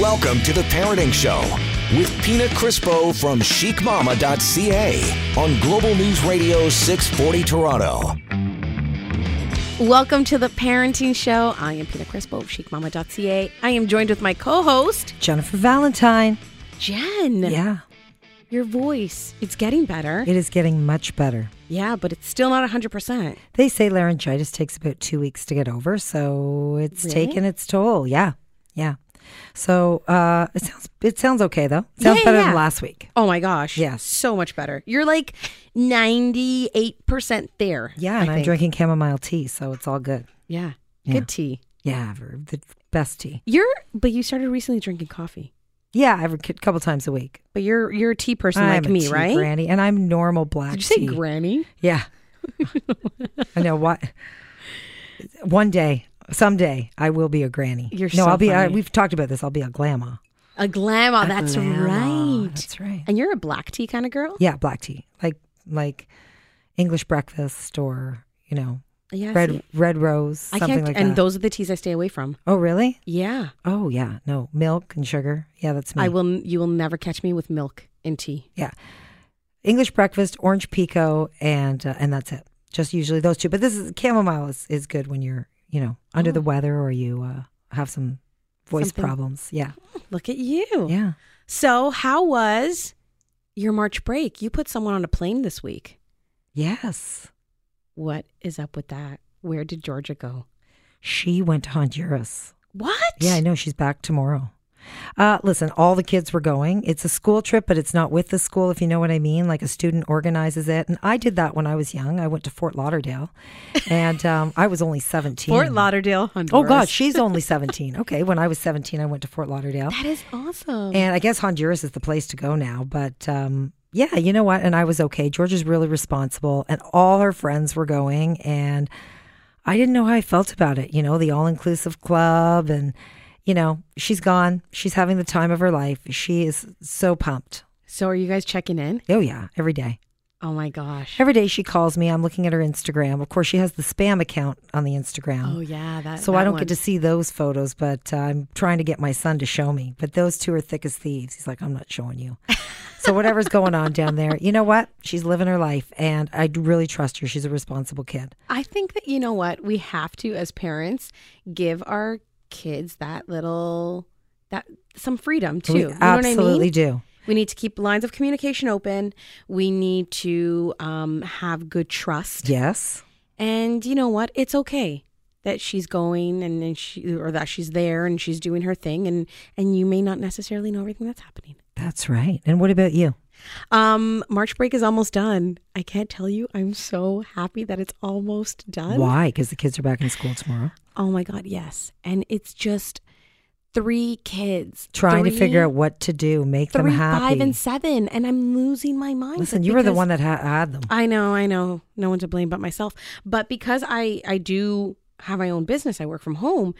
Welcome to the Parenting Show with Pina Crispo from chicmama.ca on Global News Radio 640 Toronto. Welcome to the Parenting Show. I am Pina Crispo of chicmama.ca. I am joined with my co-host Jennifer Valentyne. Jen. Yeah, Your voice, it's getting better. it is getting much better. yeah, but it's still not 100%. They say laryngitis takes about two weeks to get over, so it's Really? taken its toll. Yeah, yeah. So uh, it sounds it sounds okay though. Sounds Yeah, better yeah. than last week. Oh my gosh. Yes. So much better. You're like 98% there. Yeah, I and I'm drinking chamomile tea, so it's all good. Yeah. Yeah. Good tea. Yeah, the best tea. You're but you started recently drinking coffee. Yeah, every a couple times a week. But you're you're a tea person I'm like me, right? Granny, and I'm normal black Did you say tea. granny? Yeah. I know what. One day, someday, I will be a granny. You're no, so I'll be. Funny. we've talked about this. I'll be a grandma. A glamour, A that's grandma. right. That's right. And you're a black tea kind of girl? Yeah, black tea, like like English breakfast or you know Yeah. red see, red rose, I something can't like and that. those are the teas I stay away from. oh, really? Yeah. Oh, yeah. No milk and sugar. Yeah, that's me. I will you will never catch me with milk and tea. Yeah, English breakfast, orange pekoe, and uh, and that's it. Just usually those two. But this is chamomile is, is good when you're you know under the Oh. weather or you uh, have some voice Something- problems. Yeah, Look at you. yeah. So, how was your March break? You put someone on a plane this week. Yes. What is up with that? Where did Georgia go? She went to Honduras. What? Yeah, I know she's back tomorrow. Uh, listen, all the kids were going. It's a school trip, but it's not with the school, if you know what I mean. Like a student organizes it. And I did that when I was young. I went to Fort Lauderdale and um, I was only 17. Fort Lauderdale, Honduras. Oh, God, she's only 17. Okay, when I was 17, I went to Fort Lauderdale. That is awesome. And I guess Honduras is the place to go now. But um, yeah, you know what? And I was okay. Georgia's really responsible, and all her friends were going. And I didn't know how I felt about it. You know, the all inclusive club. And, you know, she's gone. She's having the time of her life. She is so pumped. so, are you guys checking in? Oh, yeah, every day. Oh my gosh. Every day she calls me. I'm looking at her Instagram. Of course, she has the spam account on the Instagram. Oh yeah, that. So that I don't one. get to see those photos, but uh, I'm trying to get my son to show me. But those two are thick as thieves. He's like, I'm not showing you. so whatever's going on down there, you know what? She's living her life, and I really trust her. She's a responsible kid. I think that you know what we have to as parents give our kids that little that some freedom too. we you know what I absolutely mean? do. We need to keep lines of communication open. We need to um, have good trust. Yes. And you know what? It's okay that she's going and, and she or that she's there and she's doing her thing and and you may not necessarily know everything that's happening. That's right. And what about you? Um, March break is almost done. I can't tell you. I'm so happy that it's almost done. Why? Because the kids are back in school tomorrow. Oh my God, yes. And it's just three kids Trying to figure out what to do, make them happy. five, and seven, and I'm losing my mind. Listen, you were the one that ha- had them. I know, I know. No one to blame but myself. But because I I do have my own business, I work from home.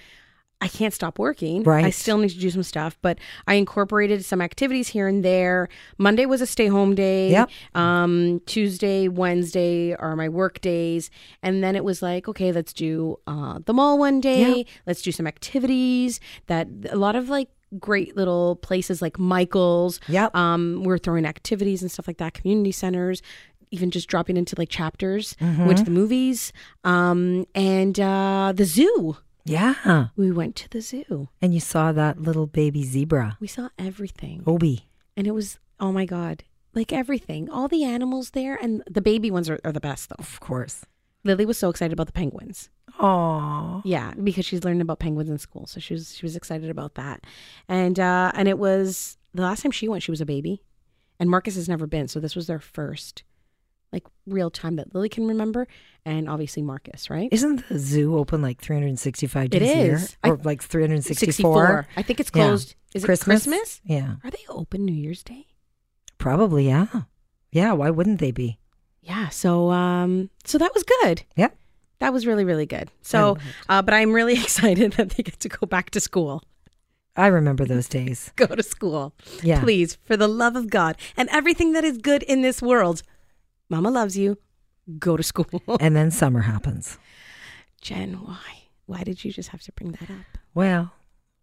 I can't stop working. Right. I still need to do some stuff, but I incorporated some activities here and there. Monday was a stay home day. Yep. Um, Tuesday, Wednesday are my work days. And then it was like, okay, let's do uh, the mall one day. Yep. Let's do some activities that a lot of like great little places like Michael's. Yep. Um, we're throwing activities and stuff like that, community centers, even just dropping into like chapters, Mm-hmm. went to the movies, um, and uh, the zoo. Yeah. We went to the zoo. And you saw that little baby zebra, We saw everything. Obi. And it was, oh my God, like everything. All the animals there. And the baby ones are, are the best, though. Of course. Lily was so excited about the penguins. Oh. Yeah, because she's learning about penguins in school. So she was she was excited about that. And uh and it was the last time she went, she was a baby. And Marcus has never been, so this was their first like real time that Lily can remember. And obviously Marcus, right? Isn't the zoo open like 365 It days a year? I- Or like 364? 64. I think it's Yeah. closed. Is Christmas? it Christmas? Yeah. Are they open New Year's Day? Probably, yeah. Yeah, why wouldn't they be? Yeah. So um so that was good. Yep. That was really, really good. So uh but I'm really excited that they get to go back to school. I remember those days. Go to school. Yeah. Please, for the love of God and everything that is good in this world. Mama loves you. Go to school. And then summer happens. Jen, why? Why did you just have to bring that up? Well,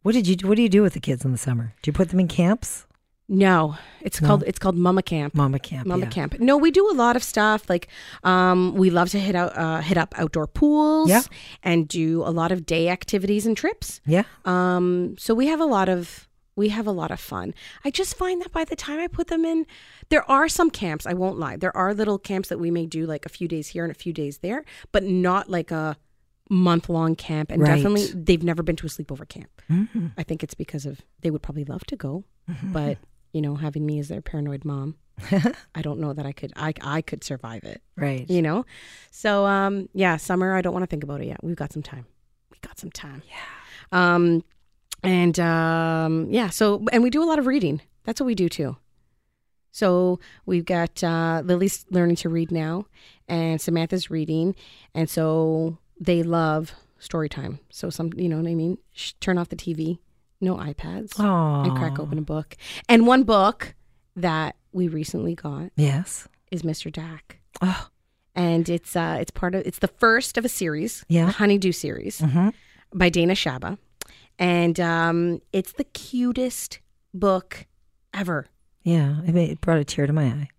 What did you? do? What do you do with the kids in the summer? Do you put them in camps? No, it's No? called it's called Mama Camp. Mama camp. Mama yeah. Camp. No, we do a lot of stuff. Like, um, we love to hit out, uh, hit up outdoor pools, Yeah. and do a lot of day activities and trips. Yeah. Um, so we have a lot of we have a lot of fun. I just find that by the time I put them in, there are some camps. I won't lie. There are little camps that we may do like a few days here and a few days there, but not like a month long camp. And Right. definitely, they've never been to a sleepover camp. Mhm. I think it's because of they would probably love to go, but you know, having me as their paranoid mom, I don't know that I could. I I could survive it. Right. You know, so um, yeah, summer. I don't want to think about it yet. We've got some time. We got some time. Yeah. Um, and um, yeah. So and we do a lot of reading. That's what we do too. So we've got uh, Lily's learning to read now, and Samantha's reading, and so they love story time. So some, you know what I mean. Sh- turn off the TV, no iPads, and crack open a book. And one book that we recently got Yes. is Mr. Dak Oh. and it's uh it's part of it's the first of a series, Yeah. the Honeydew series Mhm. by Dayna Saba, and um it's the cutest book ever, Yeah. It, brought a tear to my eye.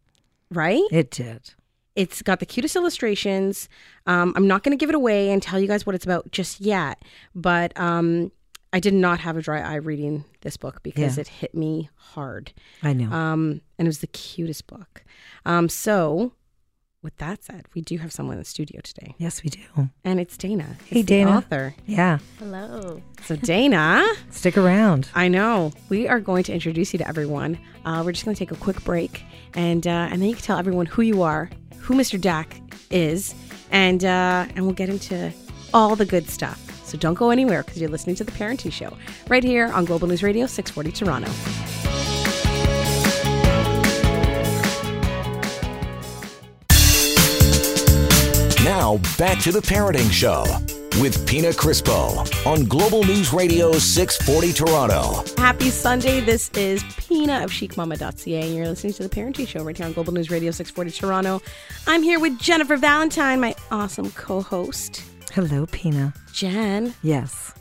right? It did. It's got the cutest illustrations. Um, I'm not going to give it away and tell you guys what it's about just yet, but um, I did not have a dry eye reading this book because Yeah. it hit me hard. I know. Um, and it was the cutest book. Um, so, with that said, we do have someone in the studio today. yes, we do. And it's Dayna. Hey, It's the Dayna. author. Yeah. Hello. So Dayna, Stick around. I know we are going to introduce you to everyone. Uh, we're just going to take a quick break, and uh, and then you can tell everyone who you are, who Mr. Dak is, and uh, and we'll get into all the good stuff. So don't go anywhere because you're listening to the Parenting Show right here on Global News Radio 640 Toronto. Now, back to the Parenting Show with Pina Crispo on Global News Radio 640 Toronto. Happy Sunday. This is Pina of chicmama.ca, and you're listening to the Parenting Show right here on Global News Radio 640 Toronto. I'm here with Jennifer Valentyne, my awesome co-host. Hello, Pina. Jen, Yes,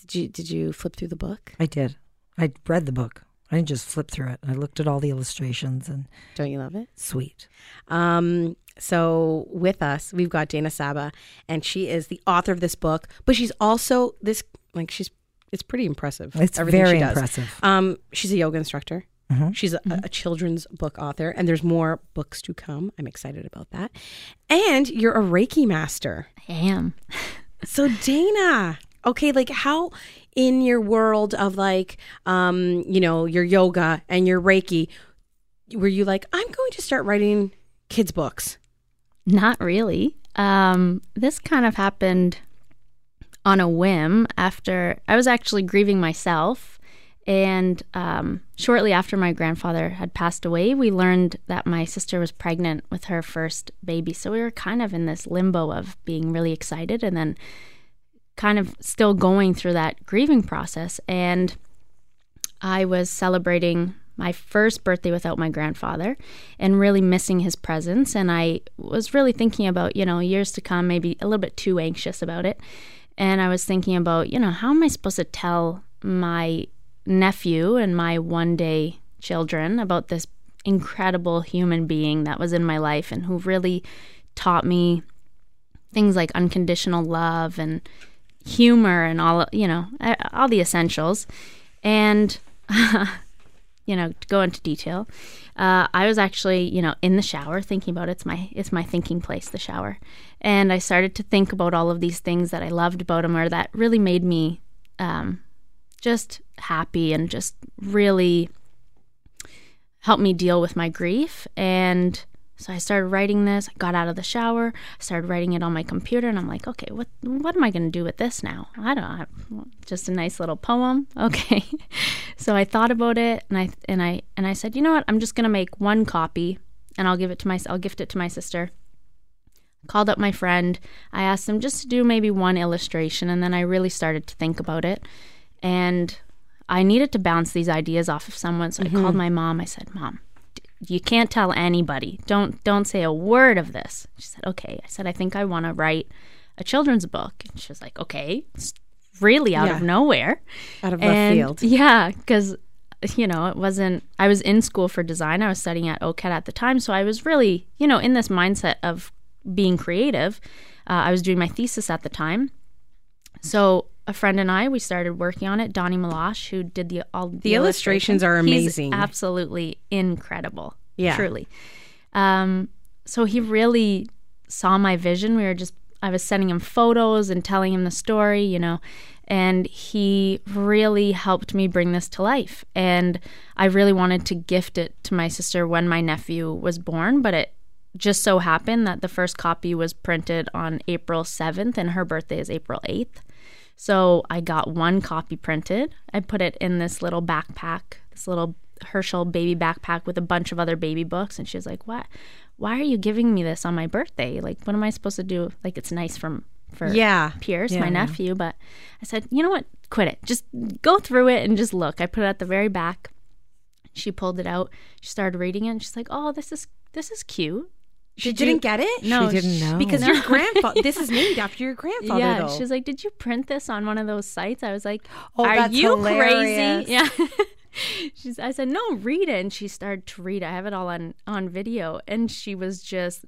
did you did you flip through the book? I did. I read the book. I didn't just flip through it. I looked at all the illustrations and Don't you love it? sweet. Um, so with us, we've got Dayna Saba, and she is the author of this book, but she's also this like she's it's pretty impressive. It's everything very she does. impressive. Um, she's a yoga instructor. Mhm. She's a, a children's book author, and there's more books to come. I'm excited about that. And you're a Reiki master. I am. So Dayna, okay, like how in your world of like um, you know, your yoga and your Reiki, were you like, I'm going to start writing kids books? Not really. Um, this kind of happened on a whim after I was actually grieving myself. And um, shortly after my grandfather had passed away, we learned that my sister was pregnant with her first baby. So we were kind of in this limbo of being really excited and then kind of still going through that grieving process. And I was celebrating my first birthday without my grandfather and really missing his presence. And I was really thinking about, you know, years to come, maybe a little bit too anxious about it. And I was thinking about, you know, how am I supposed to tell my nephew and my one day children about this incredible human being that was in my life and who really taught me things like unconditional love and humor and all you know all the essentials and you know to go into detail. Uh, i was actually you know in the shower thinking about it's my it's my thinking place the shower. And i started to think about all of these things that i loved about him or that really made me um, just happy and just really helped me deal with my grief. And so I started writing this. I got out of the shower. Started writing it on my computer, and I'm like, okay, what what am I going to do with this now? I don't know. Just a nice little poem. Okay. so I thought about it, and I and I and I said, you know what? I'm just going to make one copy, and I'll give it to my I'll gift it to my sister. Called up my friend. I asked him just to do maybe one illustration, and then I really started to think about it, and I needed to bounce these ideas off of someone. So I called mm-hmm. my mom. I said, Mom, you can't tell anybody. Don't don't say a word of this. She said, "Okay." I said, "I think I want to write a children's book." And she was like, "Okay, s- really out Yeah. of nowhere. Out of left and field. yeah, because you know it wasn't. I was in school for design. I was studying at OCAD at the time, so I was really you know in this mindset of being creative. Uh, I was doing my thesis at the time, so a friend and I we started working on it. Donnie Malash, who did the all the, illustrations are He's amazing. absolutely incredible. Yeah. truly. Um, so he really saw my vision. We were just I was sending him photos and telling him the story, you know, and he really helped me bring this to life. And I really wanted to gift it to my sister when my nephew was born, but it just so happened that the first copy was printed on April 7th and her birthday is April 8th. So I got one copy printed. I put it in this little backpack, this little Herschel baby backpack with a bunch of other baby books. And she was like, "What? Why are you giving me this on my birthday? Like, what am I supposed to do? Like, it's nice from for Yeah. Pierce, Yeah, my nephew." But I said, "You know what? Quit it. Just go through it and just look." I put it at the very back. She pulled it out. She started reading it. and She's like, "Oh, this is this is cute." She Did didn't you- get it? No, She didn't know. Because your grandfather, this is named after your grandfather, yeah, though. she's like, "Did you print this on one of those sites?" I was like, Oh, "Are that's you hilarious. crazy?" Yeah. She's. I said, "No, read it." And she started to read. I have it all on on video, and she was just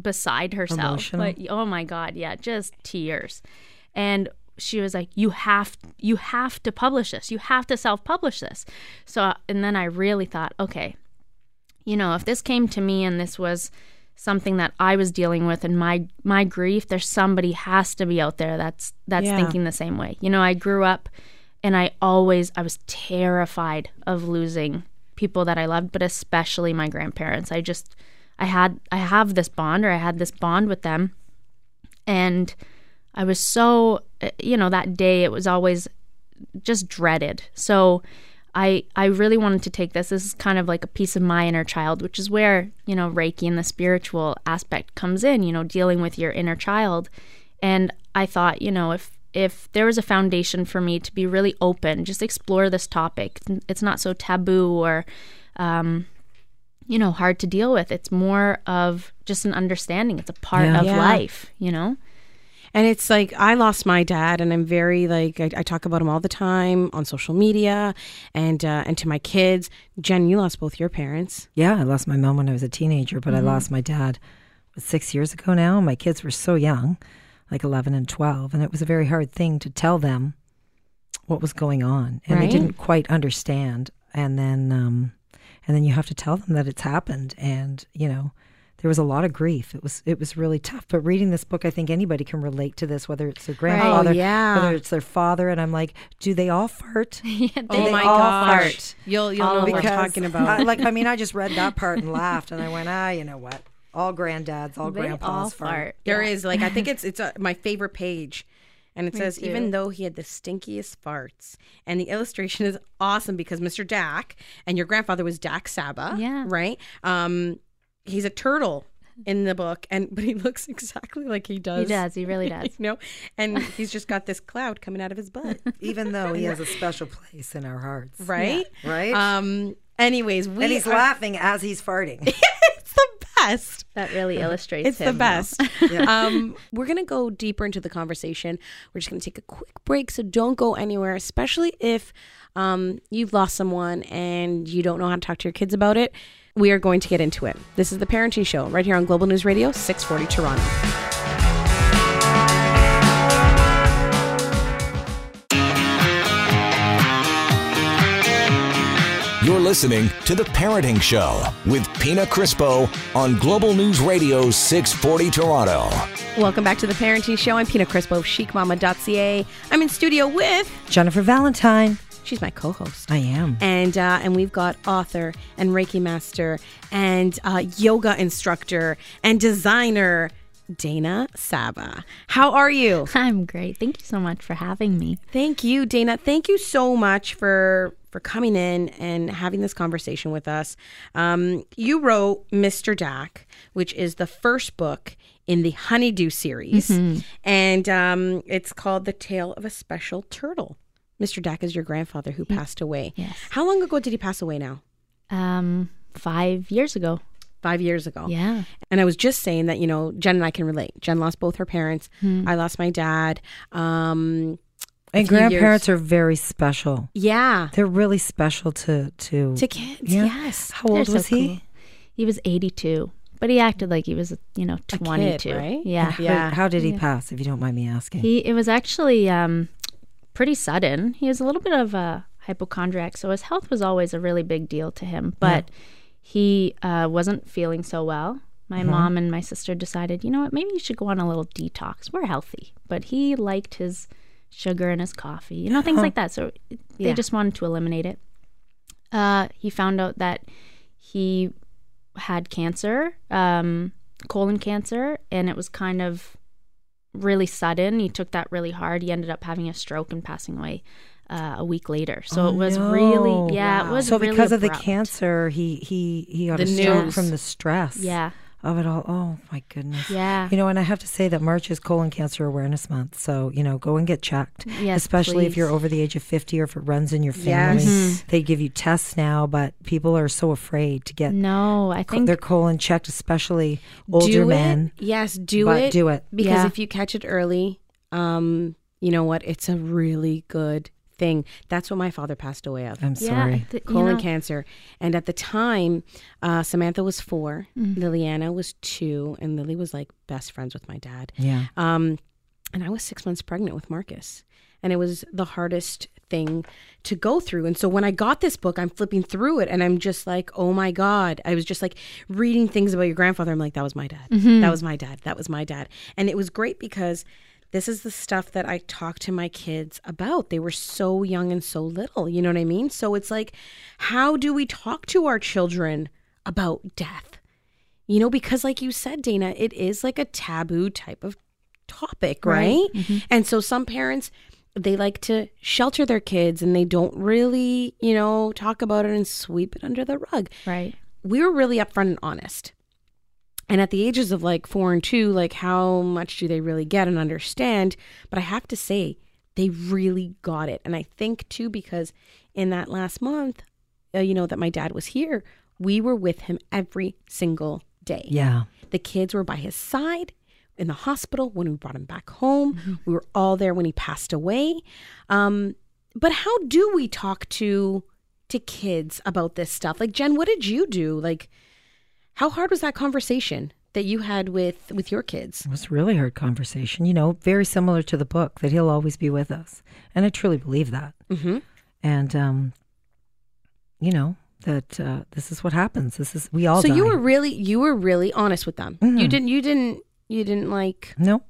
beside herself. Emotional? Like, oh my god, yeah, just tears. And she was like, "You have, you have to publish this. You have to self-publish this." So, and then I really thought, okay, you know, if this came to me and this was something that I was dealing with and my my grief, there's somebody has to be out there that's that's Yeah. thinking the same way. You know, I grew up and I always I was terrified of losing people that I loved, but especially my grandparents. I just I had I have this bond or I had this bond with them and I was so uh, you know, that day it was always just dreaded. So I I really wanted to take this. This is kind of like a piece of my inner child, which is where, you know, Reiki and the spiritual aspect comes in, you know, dealing with your inner child. And I thought, you know, if if there was a foundation for me to be really open, just explore this topic. It's not so taboo or um you know, hard to deal with. It's more of just an understanding. It's a part Yeah. of Yeah. life, you know? And it's like I lost my dad, and I'm very like I, I talk about him all the time on social media, and uh, and to my kids. Jen, you lost both your parents. Yeah, I lost my mom when I was a teenager, but Mm-hmm. I lost my dad six years ago now. My kids were so young, like 11 and 12, and it was a very hard thing to tell them what was going on. And Right. they didn't quite understand. And then, um, and then you have to tell them that it's happened. And, you know, there was a lot of grief. It was, it was really tough. But reading this book, I think anybody can relate to this, whether it's their grandfather, Oh, yeah. whether it's their father. And I'm like, do they all fart? yeah, they Oh they my all gosh, fart? you'll you'll Oh, know what we're talking about. I, like, I mean, I just read that part and laughed, and I went, ah, you know what? All granddads, all they grandpas all fart. fart. There Yeah. is like I think it's it's uh my favorite page, and it Me says even though he had the stinkiest farts, and the illustration is awesome because Mr. Dak and your grandfather was Dak Saba, Yeah. right? Um, he's a turtle in the book, and but he looks exactly like he does. He does. He really does. You know, and he's just got this cloud coming out of his butt, Even though he has a special place in our hearts, right? Right? Um. Anyways, we and he's are- laughing as he's farting. it's the best. That really illustrates It's the him, though. best. um, we're going to go deeper into the conversation. We're just going to take a quick break, so don't go anywhere, especially if um, you've lost someone and you don't know how to talk to your kids about it. We are going to get into it. This is the Parenting Show right here on Global News Radio, 640 Toronto. You're listening to The Parenting Show with Pina Crispo on Global News Radio 640 Toronto. Welcome back to the Parenting Show. I'm Pina Crispo of chicmama.ca. I'm in studio with, Jennifer Valentyne. She's my co host. I am. and uh, and we've got author and Reiki master and uh, yoga instructor and designer Dayna Saba. How are you? I'm great. Thank you so much for having me. Thank you, Dayna. Thank you so much for for coming in and having this conversation with us. Um, you wrote Mr. Dak, which is the first book in the Honeydew series, and um, it's called The Tale of a Special Turtle. Mr. Dak is your grandfather who passed away. Yes. How long ago did he pass away now? Um, five years ago. Five years ago. Yeah. And I was just saying that, you know, Jen and I can relate. Jen lost both her parents. I lost my dad. Um, And few years. grandparents are very special. Yeah. They're really special to to. To kids, Yeah. yes. How old They're so was he? cool. He was 82, but he acted like he was, you know, kid, 22. right? Yeah. How- Yeah. How did he pass? If you don't mind me asking. He it was actually um, pretty sudden. He was a little bit of a hypochondriac, so his health was always a really big deal to him. But he uh, wasn't feeling so well. My mom and my sister decided, you know what, maybe you should go on a little detox. We're healthy, but he liked his sugar and his coffee, you know, things like that. So they Yeah. just wanted to eliminate it. Uh, he found out that he had cancer, um, colon cancer, and it was kind of really sudden. He took that really hard. He ended up having a stroke and passing away uh, a week later. So Oh, it was no. really, yeah, it was so really because of the cancer, he he he got The a stroke news. from the stress. Yeah, Of it all. Oh my goodness. yeah. You know, and I have to say that March is Colon Cancer Awareness Month. So, you know, go and get checked. Yes, Especially if you're over the age of 50 or if it runs in your Yes. family. Mhm. They give you tests now, but people are so afraid to get No, I think their colon checked, especially older do men. It. Yes, do but it. do it. Because Yeah. if you catch it early, um, you know what? It's a really good thing. That's what my father passed away of. I'm sorry. th- you colon know, cancer. And at the time, uh, Samantha was 4 Mm. Liliana was two, and Lily was like best friends with my dad. Yeah. Um, and I was six months pregnant with Marcus. And it was the hardest thing to go through. And so when I got this book, I'm flipping through it and I'm just like, oh my God. I was just like reading things about your grandfather. I'm like, that was my dad. Mm-hmm. That was my dad. That was my dad. And it was great because this is the stuff that I talk to my kids about. They were so young and so little. You know what I mean? So it's like, how do we talk to our children about death? You know, because like you said, Dayna, it is like a taboo type of topic, right? Mm-hmm. And so some parents they like to shelter their kids and they don't really, you know, talk about it and sweep it under the rug. right. We were really upfront and honest. And at the ages of like 4 and 2, like how much do they really get and understand? But I have to say they really got it. And I think too because in that last month, uh, you know that my dad was here, we were with him every single day. Yeah. The kids were by his side in the hospital when we brought him back home. We were all there when he passed away. Um, but how do we talk to to kids about this stuff? Like Jen, what did you do? Like, how hard was that conversation that you had with with your kids? It was a really hard conversation, you know, very similar to the book that he'll always be with us. And I truly believe that. Mm-hmm. And, um, you know, that uh, this is what happens. This is, we all So you were really you were really honest with them. You Mhm. didn't you didn't you didn't like No,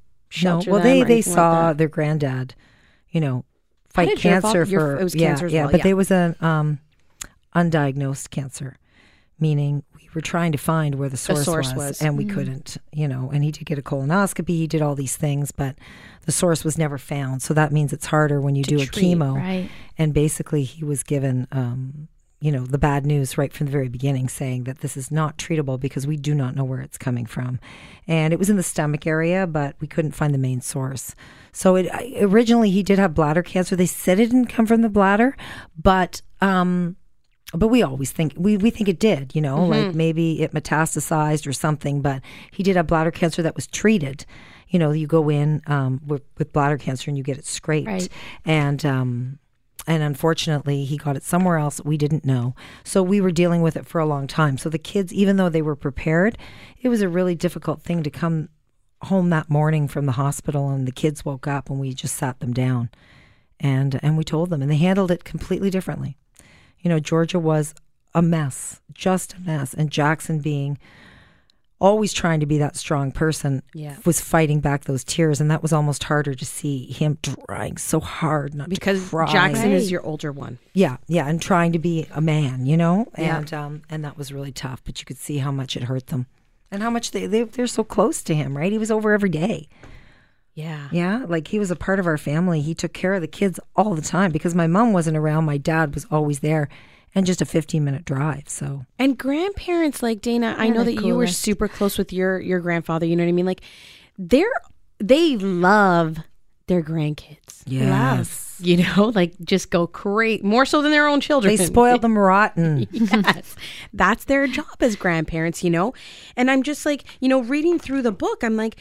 no. Well, they they anything like saw their granddad, you know, fight your cancer your- for it was yeah, cancer yeah, well, but yeah. there was an um, undiagnosed cancer, meaning were trying to find where the source, source was, was. and we couldn't, you know. And he did get a colonoscopy, he did all these things, but the source was never found. So that means it's harder when you do a chemo. Right. And basically, he was given, um, you know, the bad news right from the very beginning, saying that this is not treatable because we do not know where it's coming from. And it was in the stomach area, but we couldn't find the main source. So it originally he did have bladder cancer. They said it didn't come from the bladder, but um, but we always think we, we think it did. You know, like maybe it metastasized or something. But he did have bladder cancer that was treated. You know, you go in um, with, with bladder cancer and you get it scraped, Right. and um, and unfortunately he got it somewhere else we didn't know so we were dealing with it for a long time so the kids even though they were prepared it was a really difficult thing to come home that morning from the hospital and the kids woke up and we just sat them down and and we told them and they handled it completely differently you know georgia was a mess just a mess and jackson being always trying to be that strong person Yeah. was fighting back those tears and that was almost harder to see him trying so hard not because to cry. Jackson is your older one. Yeah, yeah, and trying to be a man, you know, Yeah. and um, and that was really tough. But you could see how much it hurt them, and how much they, they they're so close to him, right? He was over every day. Yeah. Yeah, like he was a part of our family. He took care of the kids all the time because my mom wasn't around. My dad was always there, and just a fifteen minute drive. So And grandparents like Dayna, I know the that you were super close with your your grandfather, you know what I mean? Like they're they love their grandkids. yes, You know, like just go crazy more so than their own children. they spoil them rotten. yes. That's their job as grandparents, you know? And I'm just like, you know, reading through the book, I'm like,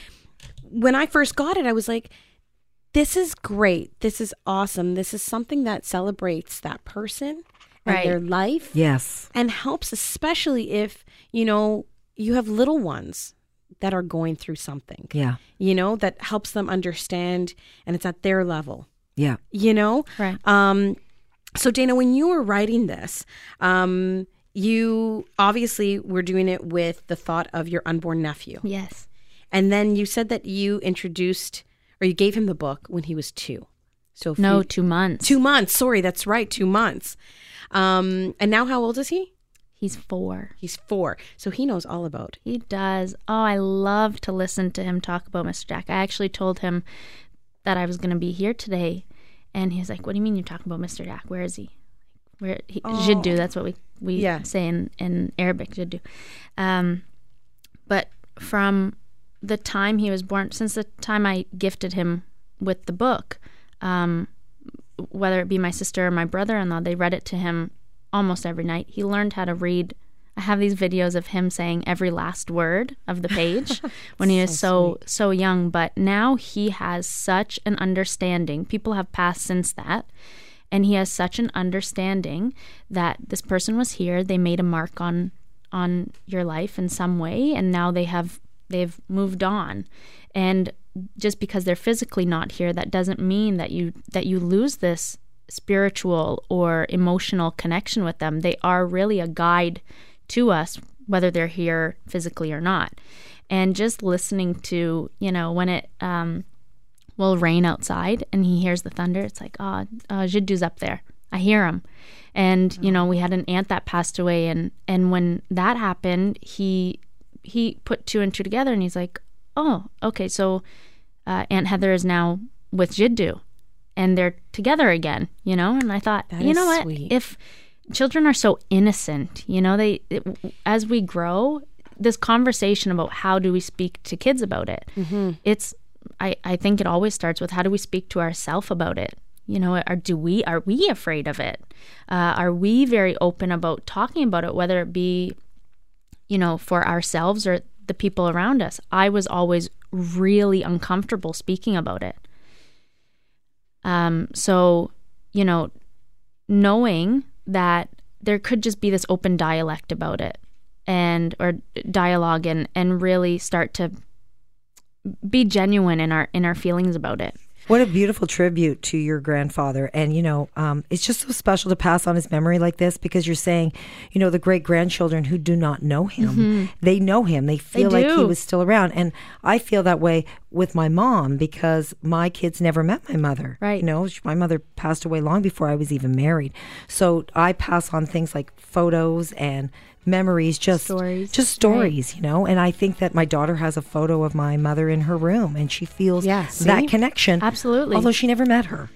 when I first got it, I was like, this is great. This is awesome. This is something that celebrates that person and Right. their life Yes. and helps, especially if, you know, you have little ones that are going through something, Yeah. you know, that helps them understand and it's at their level, Yeah. you know? Right. Um, so Dayna, when you were writing this, um, you obviously were doing it with the thought of your unborn nephew. Yes. And then you said that you introduced or you gave him the book when he was two. So No, two months. two months. Sorry, that's right, two months. Um, and now how old is he? He's four. He's four, so he knows all about. He does. Oh, I love to listen to him talk about Mr. Jack. I actually told him that I was going to be here today, and he's like, "What do you mean you're talking about Mr. Jack? Where is he? Where he Jiddu? That's what we we Yeah. say in in Arabic, Jiddu." Um, but from the time he was born, since the time I gifted him with the book, um, whether it be my sister or my brother-in-law, they read it to him almost every night. He learned how to read. I have these videos of him saying every last word of the page when he was so so young, but now he has such an understanding. People have passed since that, and he has such an understanding that this person was here, they made a mark on on your life in some way and now they have they've moved on. And just because they're physically not here that doesn't mean that you that you lose this spiritual or emotional connection with them. They are really a guide to us whether they're here physically or not. And just listening to, you know, when it um will rain outside and he hears the thunder, it's like, oh, uh, Jiddu's up there. I hear him. And, you know, we had an aunt that passed away and and when that happened, he he put two and two together and he's like, oh, okay, so uh, Aunt Heather is now with Jiddu and they're together again, you know? And I thought, That you know what? sweet. If children are so innocent, you know, they it, as we grow, this conversation about how do we speak to kids about it, it's I, I think it always starts with how do we speak to ourselves about it you know are do we are we afraid of it uh, are we very open about talking about it whether it be you know for ourselves or the people around us. I was always really uncomfortable speaking about it. Um so you know knowing that there could just be this open dialect about it and or dialogue and and really start to be genuine in our in our feelings about it What a beautiful tribute to your grandfather. And, you know, um, it's just so special to pass on his memory like this because you're saying, you know, the great grandchildren who do not know him, they know him. They feel like he was still around. And I feel that way with my mom because my kids never met my mother. Right. You know, my mother passed away long before I was even married. So I pass on things like photos and memories, just Stories. just stories, you know. And I think that my daughter has a photo of my mother in her room, and she feels Yeah, see? that connection. Absolutely. Although she never met her.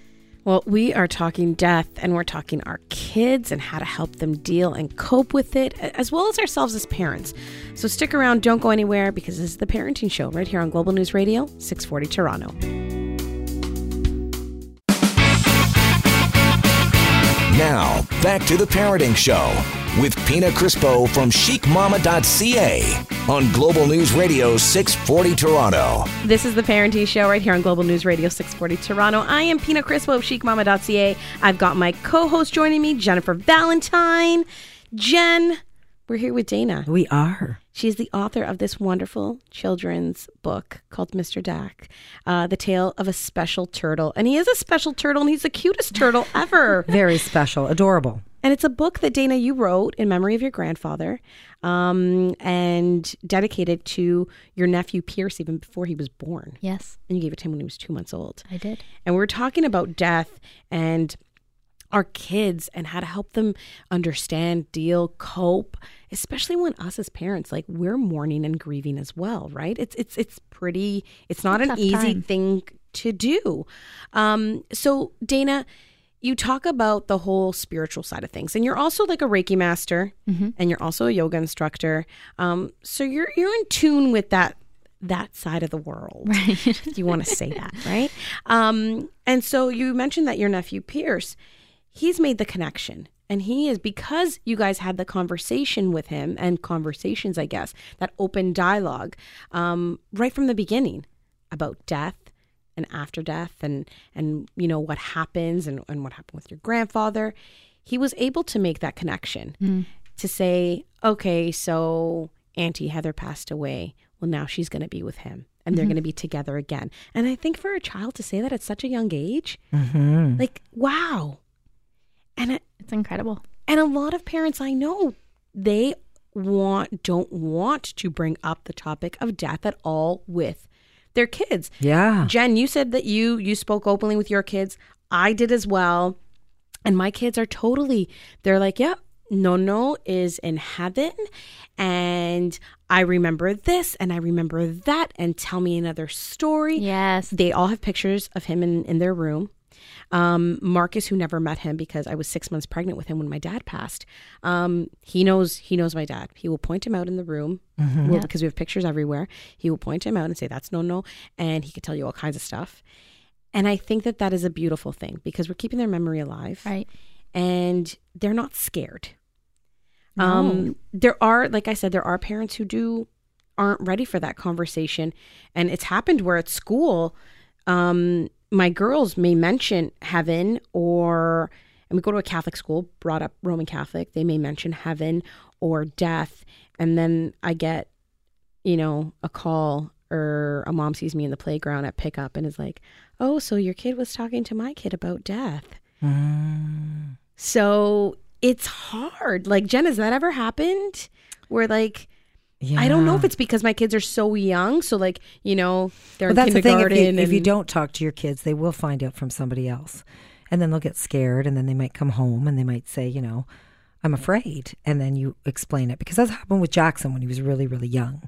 Well, we are talking death and we're talking our kids and how to help them deal and cope with it, as well as ourselves as parents. So stick around, don't go anywhere because this is the Parenting Show right here on Global News Radio, 640 Toronto. Now, back to the Parenting Show with Pina Crispo from chicmama.ca on Global News Radio 640 Toronto. This is the Parenting Show right here on Global News Radio 640 Toronto. I am Pina Crispo of chicmama.ca. I've got my co host joining me, Jennifer Valentyne. Jen, we're here with Dayna. We are. She's the author of this wonderful children's book called Mr. Dak, uh, The Tale of a Special Turtle. And he is a special turtle, and he's the cutest turtle ever. Very special, adorable. And it's a book that Dayna, you wrote in memory of your grandfather um, and dedicated to your nephew Pierce even before he was born. yes And you gave it to him when he was two months old. i did And we are talking about death and our kids and how to help them understand, deal, cope, especially when us as parents, like we're mourning and grieving as well, right? It's it's it's pretty it's not a an easy time. thing to do. Um so Dayna, you talk about the whole spiritual side of things and you're also like a reiki master and you're also a yoga instructor um, so you're you're in tune with that that side of the world right if you want to say that, right? Um, and so you mentioned that your nephew Pierce, he's made the connection. And he is because you guys had the conversation with him and conversations, I guess, that open dialogue um, right from the beginning about death and after death and and you know what happens and, and what happened with your grandfather he was able to make that connection to say okay so auntie heather passed away. Well now she's going to be with him and they're going to be together again. And i think for a child to say that at such a young age Mm-hmm. like wow and it, It's incredible. and a lot of parents I know, they want don't want to bring up the topic of death at all with their kids. Yeah. Jen, you said that you you spoke openly with your kids. I did as well. And my kids are totally they're like, "Yep, "Yeah, Nono is in heaven and I remember this and I remember that and tell me another story." Yes. They all have pictures of him in, in their room. Um, Marcus, who never met him because I was six months pregnant with him when my dad passed, um, he knows he knows my dad. He will point him out in the room well, because we have pictures everywhere. He will point him out and say, "That's no no," and he could tell you all kinds of stuff. And I think that that is a beautiful thing because we're keeping their memory alive, Right. and they're not scared. No. Um, there are, like I said, there are parents who do aren't ready for that conversation, and it's happened where at school, um, my girls may mention heaven or, and we go to a Catholic school, brought up Roman Catholic, they may mention heaven or death, and then I get, you know, a call or a mom sees me in the playground at pickup and is like, "Oh, so your kid was talking to my kid about death." Mm. So it's hard. Like, Jen, has that ever happened? Where like Yeah. I don't know if it's because my kids are so young. So like you know they're Well, that's the thing. If you, if you don't talk to your kids, they will find out from somebody else, and then they'll get scared, and then they might come home and they might say, you know, I'm afraid, and then you explain it because that's happened with Jackson when he was really, really young.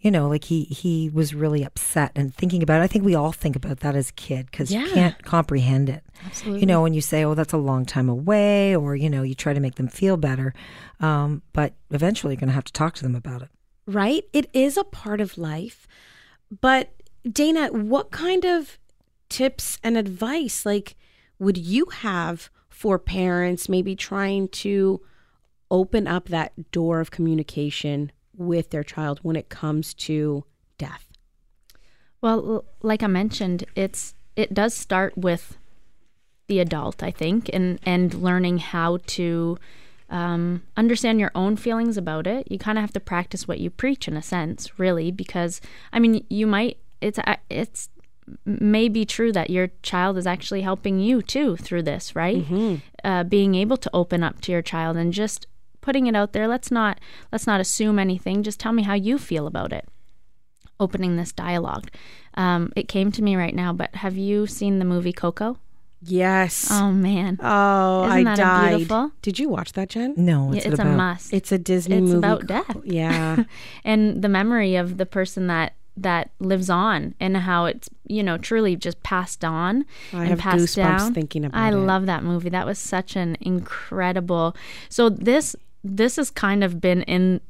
You know, like he he was really upset and thinking about. it. I think we all think about that as a kid because Yeah. you can't comprehend it. Absolutely. You know, when you say, "Oh, that's a long time away," or you know, you try to make them feel better, um, but eventually you're going to have to talk to them about it. Right? It is a part of life. But Dayna, what kind of tips and advice like would you have for parents maybe trying to open up that door of communication with their child when it comes to death? Well, like I mentioned, it's it does start with the adult, I think, and and learning how to um, understand your own feelings about it. You kind of have to practice what you preach, in a sense, really, because I mean, you might it's it's may be true that your child is actually helping you too through this, right? Uh, being able to open up to your child and just putting it out there. Let's not let's not assume anything. Just tell me how you feel about it opening this dialogue. Um, it came to me right now, but have you seen the movie Coco? Yes. Oh man, oh, Isn't I that died. beautiful? Did you watch that, Jen? No, Yeah, what's it's it a must. It's a Disney It's movie. about death. Yeah. and the memory of the person that that lives on and how it's you know truly just passed on I and have passed goosebumps down. thinking about I it. love that movie. That was such an incredible. So this this has kind of been in.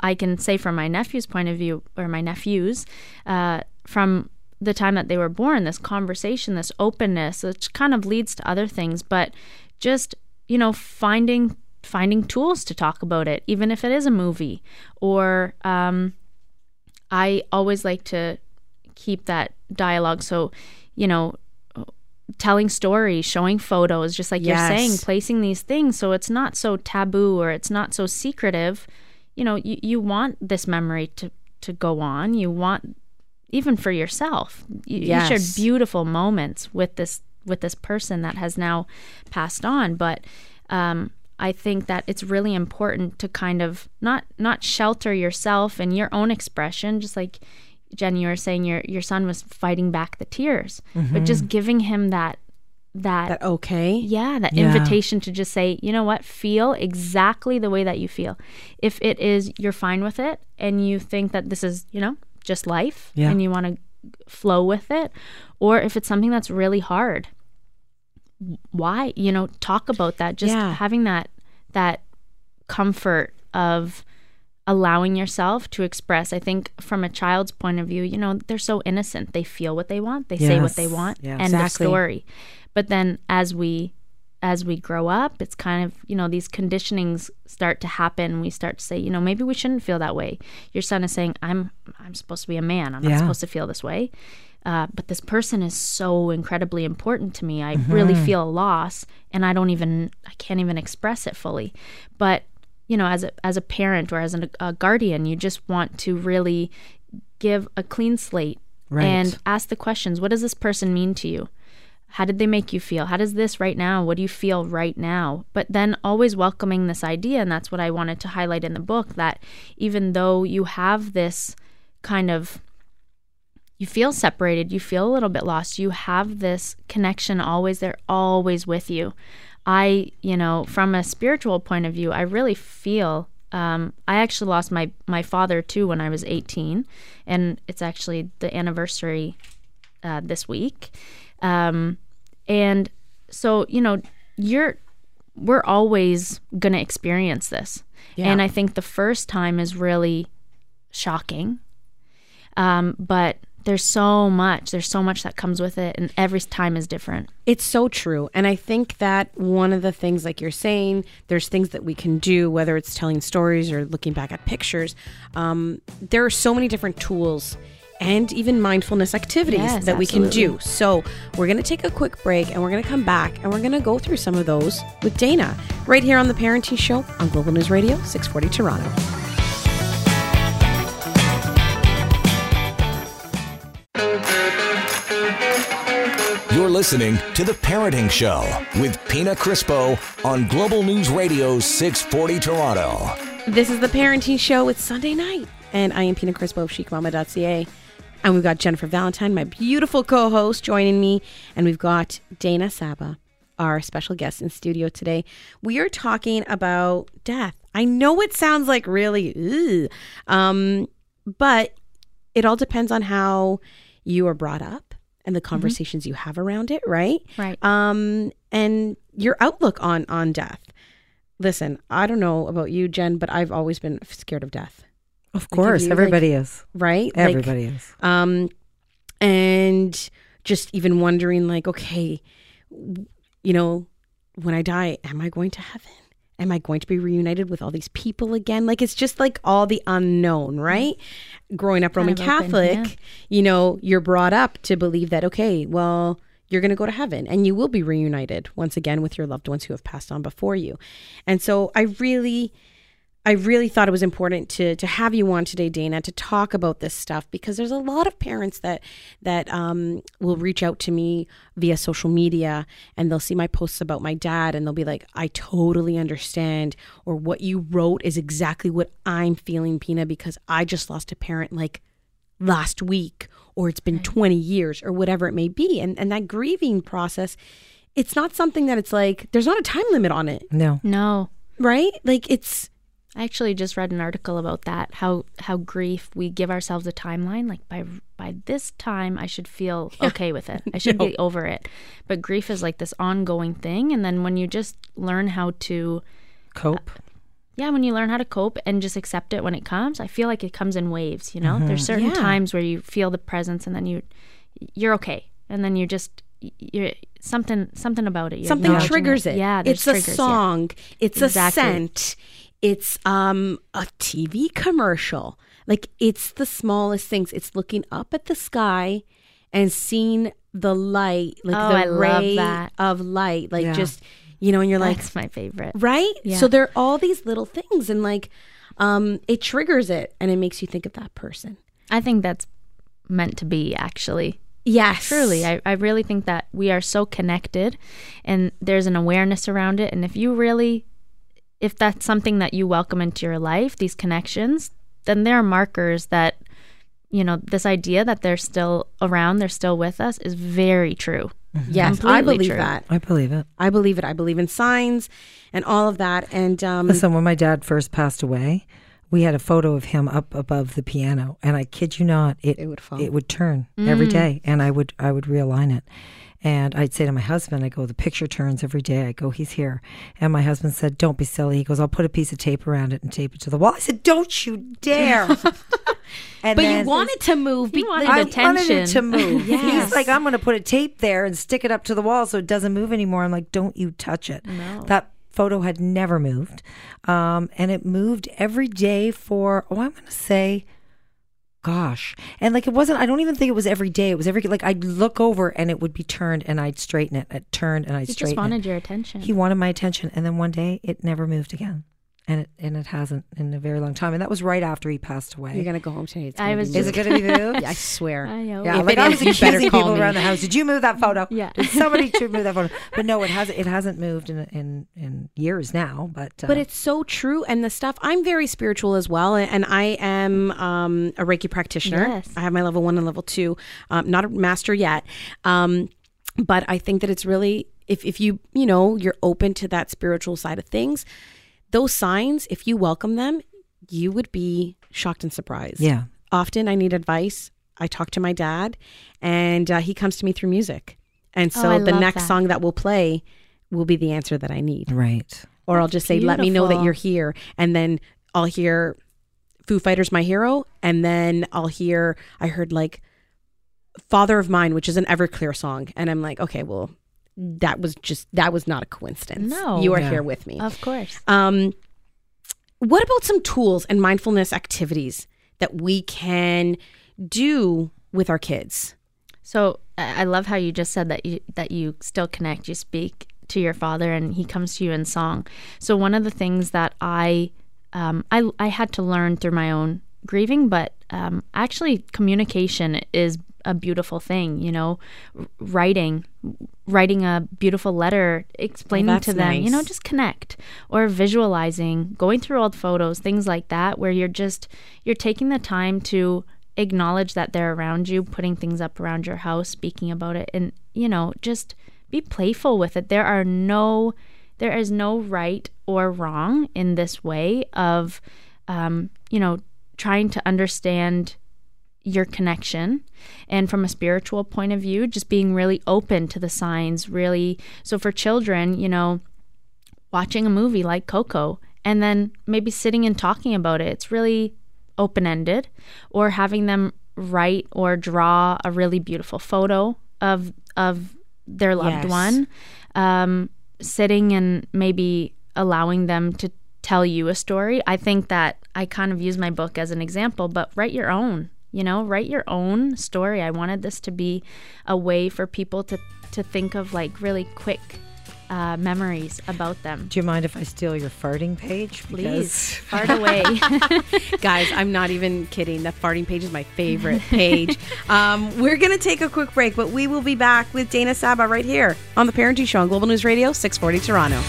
I can say from my nephew's point of view, or my nephews, uh, from the time that they were born, this conversation, this openness, which kind of leads to other things, but just you know finding finding tools to talk about it, even if it is a movie, or um, I always like to keep that dialogue. So, you know, telling stories, showing photos, just like Yes. you're saying, placing these things so it's not so taboo or it's not so secretive. You know, you, you want this memory to, to go on. You want even for yourself. You, you shared beautiful moments with this with this person that has now passed on, but um, I think that it's really important to kind of not not shelter yourself and your own expression, just like Jenny, you were saying your your son was fighting back the tears, but just giving him that that, That okay? yeah that Yeah. invitation to just say, you know what, feel exactly the way that you feel. If it is you're fine with it and you think that this is you know just life Yeah. and you want to flow with it, or if it's something that's really hard, why you know talk about that. Just Yeah. having that that comfort of allowing yourself to express. I think from a child's point of view you know they're so innocent. They feel what they want. They say what they want. Yeah. end of story. But then as we as we grow up it's kind of you know these conditionings start to happen we start to say you know maybe we shouldn't feel that way your son is saying i'm i'm supposed to be a man i'm not supposed to feel this way uh, but this person is so incredibly important to me. I really feel a loss, and I don't even, I can't even express it fully. But you know, as a as a parent or as an, a guardian, you just want to really give a clean slate Right. and ask the questions. What does this person mean to you? How did they make you feel? How does this right now? What do you feel right now? But then always welcoming this idea, and that's what I wanted to highlight in the book that even though you have this kind of you feel separated, you feel a little bit lost, you have this connection always there, always with you. I, you know, from a spiritual point of view, I really feel um, I actually lost my my father too when I was 18, and it's actually the anniversary uh, this week. Um, and so, you know, you're we're always going to experience this. Yeah. And I think the first time is really shocking. Um, but there's so much, there's so much that comes with it, and every time is different. It's so true. And I think that one of the things, like you're saying, there's things that we can do, whether it's telling stories or looking back at pictures. Um, there are so many different tools and even mindfulness activities Yes, that we can do. So we're going to take a quick break and we're going to come back and we're going to go through some of those with Dayna right here on The Parenting Show on Global News Radio, 640 Toronto. You're listening to The Parenting Show with Pina Crispo on Global News Radio 640 Toronto. This is the Parenting Show. It's Sunday night, and I am Pina Crispo of chicmama.ca. And we've got Jennifer Valentyne, my beautiful co host, joining me. And we've got Dayna Saba, our special guest in studio today. We are talking about death. I know it sounds like really, um, but it all depends on how you are brought up and the conversations you have around it, right? Right. um, and your outlook on on death. Listen, I don't know about you, Jen, but I've always been scared of death. Of course, you, everybody is. Right? Like, Everybody is. um, and just even wondering, like, okay, you know, when I die, am I going to heaven? Am I going to be reunited with all these people again? Like, it's just like all the unknown, right? Growing up Roman of open, Catholic, yeah. you know, you're brought up to believe that, okay, well, you're going to go to heaven and you will be reunited once again with your loved ones who have passed on before you. And so I really, I really thought it was important to to have you on today, Dayna, to talk about this stuff because there's a lot of parents that that um, will reach out to me via social media and they'll see my posts about my dad and they'll be like, "I totally understand," or "What you wrote is exactly what I'm feeling, Pina, because I just lost a parent like last week, or it's been 20 years, or whatever it may be." And and that grieving process, it's not something that it's like there's not a time limit on it, No. No. right? Like it's I actually just read an article about that. How how grief we give ourselves a timeline. Like by by this time, I should feel okay with it. I should be over it. But grief is like this ongoing thing. And then when you just learn how to, Cope. Uh, yeah, when you learn how to cope and just accept it when it comes, I feel like it comes in waves. You know, there's mm-hmm. certain Yeah. times where you feel the presence, and then you you're okay, and then you just you're something something about it. You're something triggers it. Yeah, there's it's a triggers, yeah. song. It's Exactly. a scent. It's um a TV commercial. Like it's the smallest things. It's looking up at the sky and seeing the light, like Oh, the I love ray that. of light. Like Yeah. just you know, and you're like, That's my favorite. right? Yeah. So there are all these little things and like um it triggers it and it makes you think of that person. I think that's meant to be actually. Yes. Truly, I, I really think that we are so connected and there's an awareness around it. And if you really, if that's something that you welcome into your life, these connections, then there are markers that, you know, this idea that they're still around, they're still with us is very true. Yes, I believe true. that. I believe it. I believe it. I believe in signs and all of that. And um Listen, when my dad first passed away, we had a photo of him up above the piano, and I kid you not, it It would fall. It would turn every day, and I would I would realign it. And I'd say to my husband, I go, the picture turns every day. I go, he's here. And my husband said, don't be silly. He goes, I'll put a piece of tape around it and tape it to the wall. I said, don't you dare. and but you then- want it to move. You be- wanted I attention. wanted it to move. Yes. He's like, I'm going to put a tape there and stick it up to the wall so it doesn't move anymore. I'm like, don't you touch it. No. That photo had never moved. Um, and it moved every day for, oh, I'm going to say gosh. And like it wasn't I don't even think it was every day. It was every like I'd look over and it would be turned and I'd straighten it. Uh, I'd turn and I'd He just wanted it. your attention. He wanted my attention and then one day it never moved again. And it and it hasn't in a very long time. And that was right after he passed away. You're gonna go home today. It's I was be Is it moved. going to be moved? Yeah, I swear. I know. Yeah, If like it I was you better accusing call people me. around the house. Did you move that photo? Yeah. Did somebody to move that photo? But no, it hasn't. It hasn't moved in in in years now. But uh, But it's so true. And the stuff, I'm very spiritual as well. And I am um, a Reiki practitioner. Yes. I have my level one and level two, um, not a master yet. Um, but I think that it's really, if, if you, you know, you're open to that spiritual side of things, those signs, if you welcome them, you would be shocked and surprised. yeah, Often I need advice. I talk to my dad, and uh, he comes to me through music. And Oh, so I the next that. song that we'll play will be the answer that I need right. or I'll just say, "Let me know that you're here," and then I'll hear Foo Fighters, "My Hero," and then I'll hear I heard like "Father of Mine," which is an Everclear song, and I'm like, okay, well, that was just that was not a coincidence. No. you are Yeah. here with me. Of course. Um, what about some tools and mindfulness activities that we can do with our kids? So I I love how you just said that you that you still connect. You speak to your father, and he comes to you in song. So one of the things that I um, I I had to learn through my own grieving, but um, actually communication is a beautiful thing. You know, writing writing a beautiful letter explaining that's to them you know just connect or visualizing going through old photos things like that where you're just you're taking the time to acknowledge that they're around you putting things up around your house speaking about it and you know just be playful with it there are no there is no right or wrong in this way of um, you know trying to understand your connection. And from a spiritual point of view just being really open to the signs really so for children you know watching a movie like coco and then maybe sitting and talking about it it's really open-ended or having them write or draw a really beautiful photo of of their loved Yes. one um, sitting and maybe allowing them to tell you a story. I think that i kind of use my book as an example but write your own you know write your own story i wanted this to be a way for people to to think of like really quick uh, memories about them Do you mind if I steal your farting page? please Because- fart away Guys, I'm not even kidding. The farting page is my favorite page. um, we're going to take a quick break, but we will be back with Dayna Saba right here on The Parenting Show on Global News Radio, 640 Toronto.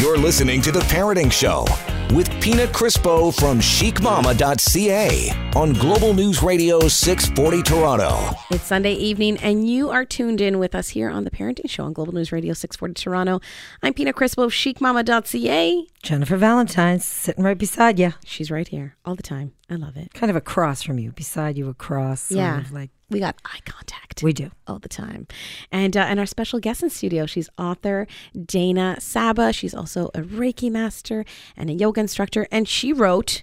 You're listening to The Parenting Show with Pina Crispo from chicmama.ca on Global News Radio 640 Toronto. It's Sunday evening, and you are tuned in with us here on The Parenting Show on Global News Radio, 640 Toronto. I'm Pina Crispo of chicmama.ca. Jennifer Valentyne's sitting right beside you, She's right here all the time. I love it. kind of across from you, beside you, across. sort Yeah. of like We got eye contact. we do. all the time. And uh, and our special guest in studio, she's author Dayna Saba. She's also a Reiki master and a yoga instructor, and she wrote,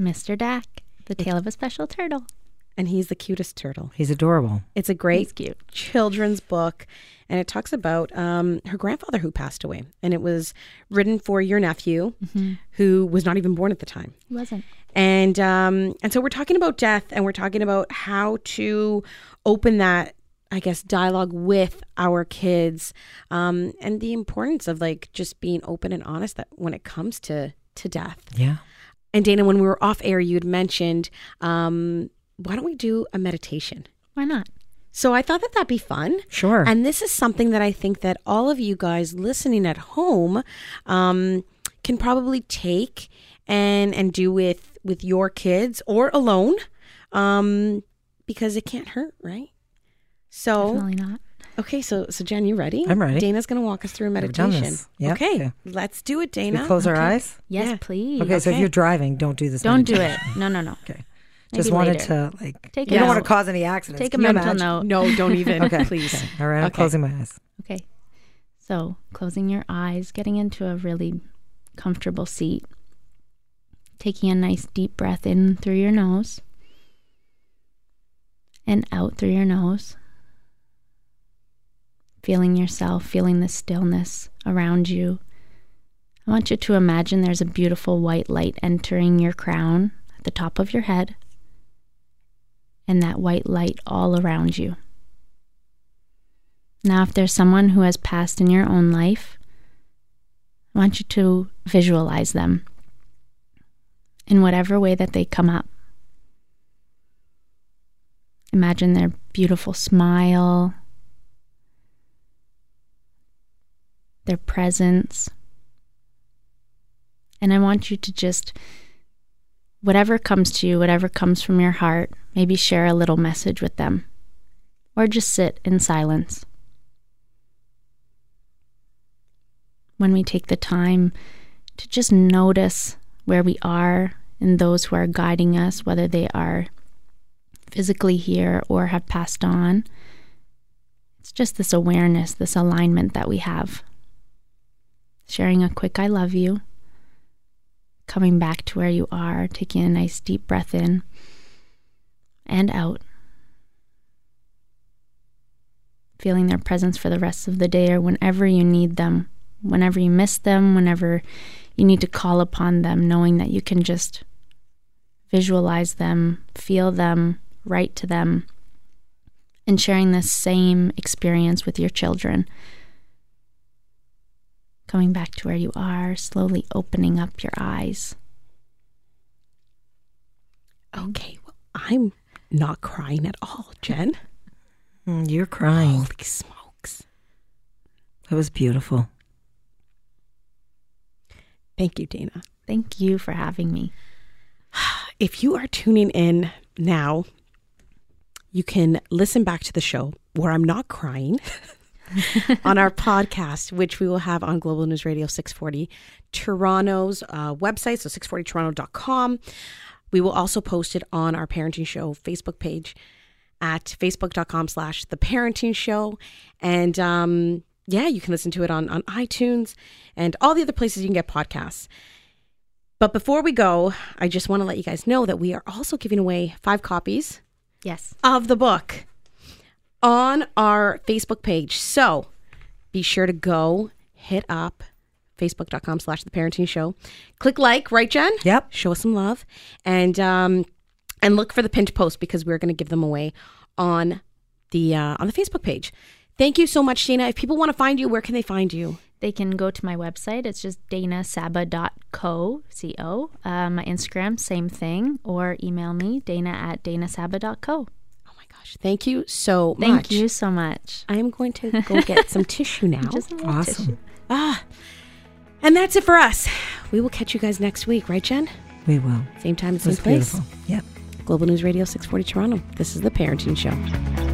mr dak the tale of a special turtle and he's the cutest turtle. He's adorable. It's a great He's cute children's book, and it talks about um, her grandfather who passed away, and it was written for your nephew, who was not even born at the time. he wasn't and um and so we're talking about death and we're talking about how to open that i guess dialogue with our kids um and the importance of like just being open and honest that when it comes to to death Yeah. and dayna when we were off air you'd mentioned um why don't we do a meditation why not so i thought that that'd be fun Sure. and this is something that I think that all of you guys listening at home um, can probably take and and do with with your kids or alone, um, because it can't hurt, right? So definitely not okay, so so Jen, you ready? I'm ready. Dayna's gonna walk us through a Never done meditation. this. Yep. Okay, Okay. let's do it, we Dayna. close our eyes. yes Yeah. please Okay, so if you're driving, don't do this. don't do it no no no Okay. Maybe Just wanted later. to like. Take you don't want to cause any accidents. take a Can you mental imagine? note No, don't even. Okay. please. okay. All right. I'm Okay. closing my eyes. Okay. So, closing your eyes, getting into a really comfortable seat, taking a nice deep breath in through your nose and out through your nose. Feeling yourself, feeling the stillness around you I want you to imagine there's a beautiful white light entering your crown at the top of your head, and that white light all around you. Now, if there's someone who has passed in your own life, I want you to visualize them in whatever way that they come up. Imagine their beautiful smile, their presence. And I want you to just, whatever comes to you, whatever comes from your heart, maybe share a little message with them, or just sit in silence. When we take the time to just notice where we are and those who are guiding us, whether they are physically here or have passed on. It's just this awareness, this alignment that we have. Sharing a quick I love you, coming back to where you are, taking a nice deep breath in and out. Feeling their presence for the rest of the day or whenever you need them, whenever you miss them, whenever you need to call upon them, knowing that you can just visualize them, feel them, write to them, and sharing this same experience with your children. Coming back to where you are, slowly opening up your eyes. Okay, well, I'm not crying at all, Jen. Mm, You're crying. Holy smokes. That was beautiful. Thank you, Dayna. Thank you for having me. If you are tuning in now, you can listen back to the show where I'm not crying on our podcast, which we will have on Global News Radio 640 Toronto's uh, website, so 640toronto.com. We will also post it on our parenting show Facebook page at facebook.com slash the parenting show. And um, yeah, you can listen to it on, on iTunes and all the other places you can get podcasts. But before we go, I just want to let you guys know that we are also giving away five copies Yes. of the book on our Facebook page. So be sure to go hit up facebook.com slash the parenting show. Click like, right, Jen? Yep. Show us some love. And um and look for the pinch post because we're gonna give them away on the uh on the Facebook page. Thank you so much, Dayna. If people want to find you, where can they find you? They can go to my website. It's just daynasaba.co, C-O. Uh, my Instagram, same thing. Or email me, dayna at daynasaba.co. Oh my gosh. Thank you so Thank much. you so much. I am going to go get some tissue now. Just a Awesome. tissue. Ah. And that's it for us. We will catch you guys next week, right, Jen? We will. Same time, same place. beautiful. Yep. Global News Radio 640 Toronto. This is the Parenting Show.